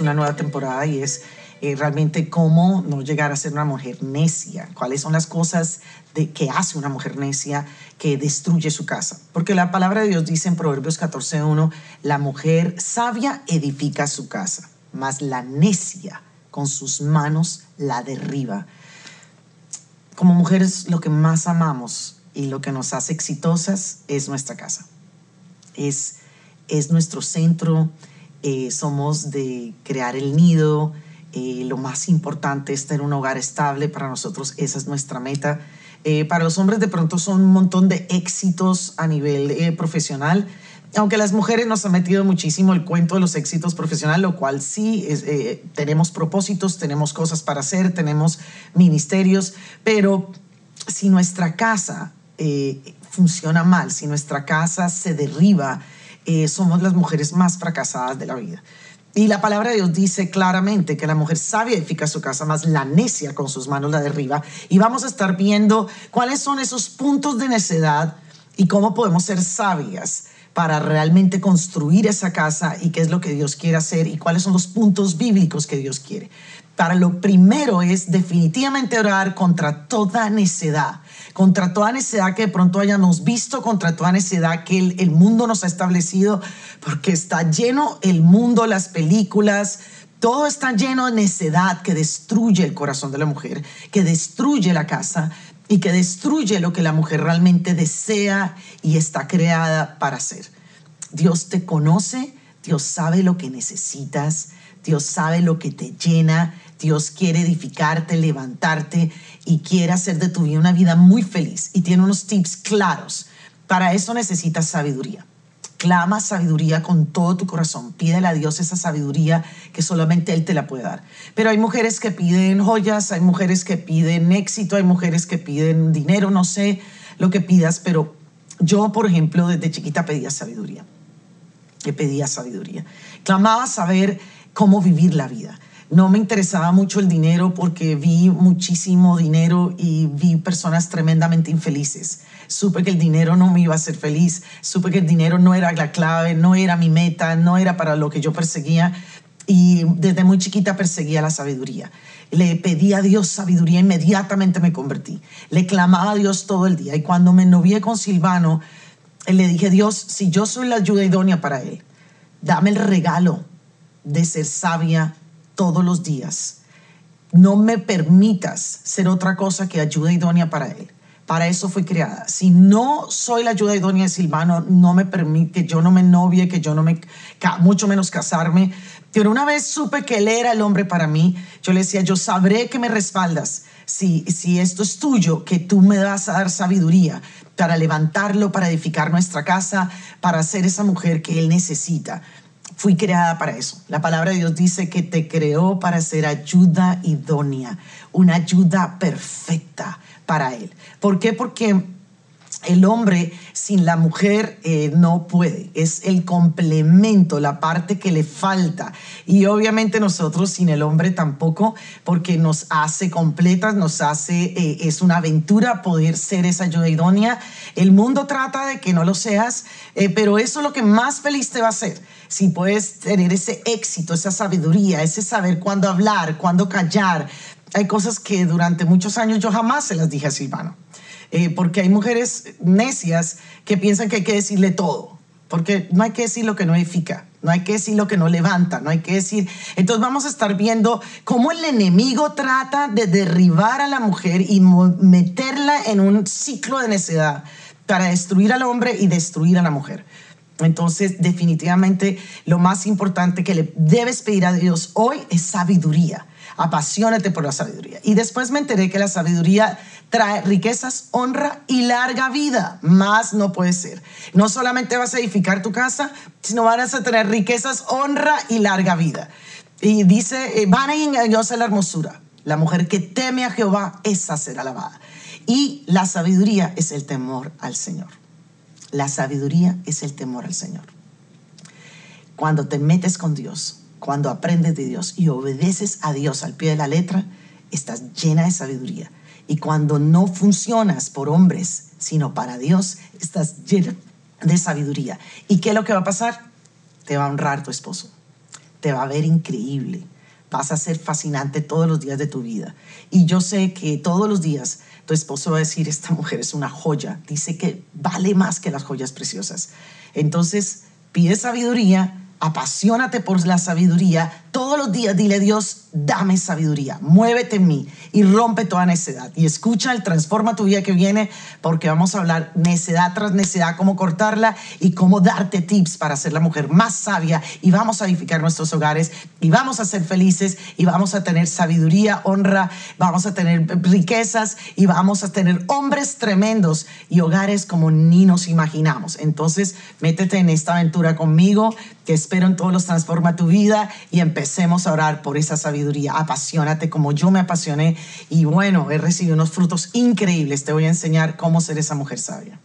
una nueva temporada y es eh, realmente cómo no llegar a ser una mujer necia, cuáles son las cosas de, que hace una mujer necia que destruye su casa. Porque la palabra de Dios dice en Proverbios 14.1, la mujer sabia edifica su casa, mas la necia con sus manos la derriba. Como mujeres lo que más amamos y lo que nos hace exitosas es nuestra casa. Es, es nuestro centro, eh, somos de crear el nido, eh, lo más importante es tener un hogar estable, para nosotros esa es nuestra meta. Eh, para los hombres de pronto son un montón de éxitos a nivel profesional, aunque las mujeres nos han metido muchísimo el cuento de los éxitos profesionales, lo cual sí, tenemos propósitos, tenemos cosas para hacer, tenemos ministerios, pero si nuestra casa funciona mal, si nuestra casa se derriba, eh, somos las mujeres más fracasadas de la vida. Y la palabra de Dios dice claramente que la mujer sabia edifica su casa, más la necia con sus manos la derriba. Y vamos a estar viendo cuáles son esos puntos de necedad y cómo podemos ser sabias para realmente construir esa casa y qué es lo que Dios quiere hacer y cuáles son los puntos bíblicos que Dios quiere. Para lo primero es definitivamente orar contra toda necedad contra toda necedad que de pronto hayamos visto, contra toda necedad que el, mundo nos ha establecido, porque está lleno el mundo, las películas, todo está lleno de necedad que destruye el corazón de la mujer, que destruye la casa y que destruye lo que la mujer realmente desea y está creada para hacer. Dios te conoce, Dios sabe lo que necesitas, Dios sabe lo que te llena, Dios quiere edificarte, levantarte y quiere hacer de tu vida una vida muy feliz y tiene unos tips claros. Para eso necesitas sabiduría. Clama sabiduría con todo tu corazón. Pídele a Dios esa sabiduría que solamente Él te la puede dar. Pero hay mujeres que piden joyas, hay mujeres que piden éxito, hay mujeres que piden dinero, no sé lo que pidas, pero yo, por ejemplo, desde chiquita pedía sabiduría. Que pedía sabiduría. Clamaba saber cómo vivir la vida. No me interesaba mucho el dinero porque vi muchísimo dinero y vi personas tremendamente infelices. Supe que el dinero no me iba a hacer feliz, supe que el dinero no era la clave, no era mi meta, no era para lo que yo perseguía. Y desde muy chiquita perseguía la sabiduría. Le pedí a Dios sabiduría, inmediatamente me convertí. Le clamaba a Dios todo el día. Y cuando me novié con Silvano, le dije, Dios, si yo soy la ayuda idónea para él, dame el regalo de ser sabia todos los días. No me permitas ser otra cosa que ayuda idónea para Él. Para eso fui creada. Si no soy la ayuda idónea de Silvano, no me permite que yo no me novie, que yo no me, mucho menos casarme. Pero una vez supe que Él era el hombre para mí, yo le decía, yo sabré que me respaldas. Si, si esto es tuyo, que tú me vas a dar sabiduría para levantarlo, para edificar nuestra casa, para ser esa mujer que Él necesita. Fui creada para eso. La palabra de Dios dice que te creó para ser ayuda idónea, una ayuda perfecta para Él. ¿Por qué? Porque el hombre sin la mujer eh, no puede, es el complemento, la parte que le falta. Y obviamente nosotros sin el hombre tampoco, porque nos hace completas, nos hace, eh, es una aventura poder ser esa ayuda idónea. El mundo trata de que no lo seas, eh, pero eso es lo que más feliz te va a hacer. Si puedes tener ese éxito, esa sabiduría, ese saber cuándo hablar, cuándo callar. Hay cosas que durante muchos años yo jamás se las dije a Silvano eh, porque hay mujeres necias que piensan que hay que decirle todo, porque no hay que decir lo que no edifica, no hay que decir lo que no levanta, no hay que decir... Entonces vamos a estar viendo cómo el enemigo trata de derribar a la mujer y meterla en un ciclo de necedad para destruir al hombre y destruir a la mujer. Entonces, definitivamente, lo más importante que le debes pedir a Dios hoy es sabiduría. Apasionate por la sabiduría. Y después me enteré que la sabiduría trae riquezas, honra y larga vida. Más no puede ser. No solamente vas a edificar tu casa, sino vas a tener riquezas, honra y larga vida. Y dice, eh, van a engañosa la hermosura. La mujer que teme a Jehová, esa será alabada. Y la sabiduría es el temor al Señor. La sabiduría es el temor al Señor. Cuando te metes con Dios, cuando aprendes de Dios y obedeces a Dios al pie de la letra, estás llena de sabiduría. Y cuando no funcionas por hombres, sino para Dios, estás llena de sabiduría. ¿Y qué es lo que va a pasar? Te va a honrar tu esposo te va a ver increíble. Vas a ser fascinante todos los días de tu vida. Y yo sé que todos los días tu esposo va a decir, esta mujer es una joya. Dice que vale más que las joyas preciosas. Entonces, pide sabiduría, apasionate por la sabiduría. Todos los días dile Dios, dame sabiduría, muévete en mí y rompe toda necedad. Y escucha el Transforma tu vida que viene, porque vamos a hablar necedad tras necedad, cómo cortarla y cómo darte tips para ser la mujer más sabia. Y vamos a edificar nuestros hogares y vamos a ser felices y vamos a tener sabiduría, honra, vamos a tener riquezas y vamos a tener hombres tremendos y hogares como ni nos imaginamos. Entonces, métete en esta aventura conmigo, que espero en todos los Transforma tu vida y empecemos a orar por esa sabiduría apasionate como yo me apasioné y bueno, he recibido unos frutos increíbles. Te voy a enseñar cómo ser esa mujer sabia.